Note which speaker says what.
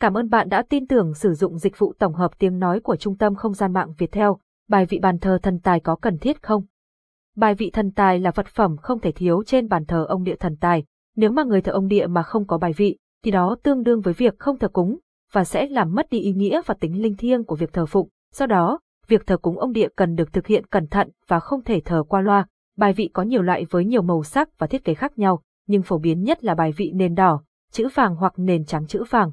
Speaker 1: Cảm ơn bạn đã tin tưởng sử dụng dịch vụ tổng hợp tiếng nói của Trung tâm Không gian mạng Việt Theo. Bài vị bàn thờ thần tài có cần thiết không? Bài vị thần tài là vật phẩm không thể thiếu trên bàn thờ ông địa thần tài. Nếu mà người thờ ông địa mà không có bài vị, thì đó tương đương với việc không thờ cúng, và sẽ làm mất đi ý nghĩa và tính linh thiêng của việc thờ phụng. Do đó, việc thờ cúng ông địa cần được thực hiện cẩn thận và không thể thờ qua loa. Bài vị có nhiều loại với nhiều màu sắc và thiết kế khác nhau, nhưng phổ biến nhất là bài vị nền đỏ, chữ vàng hoặc nền trắng chữ vàng.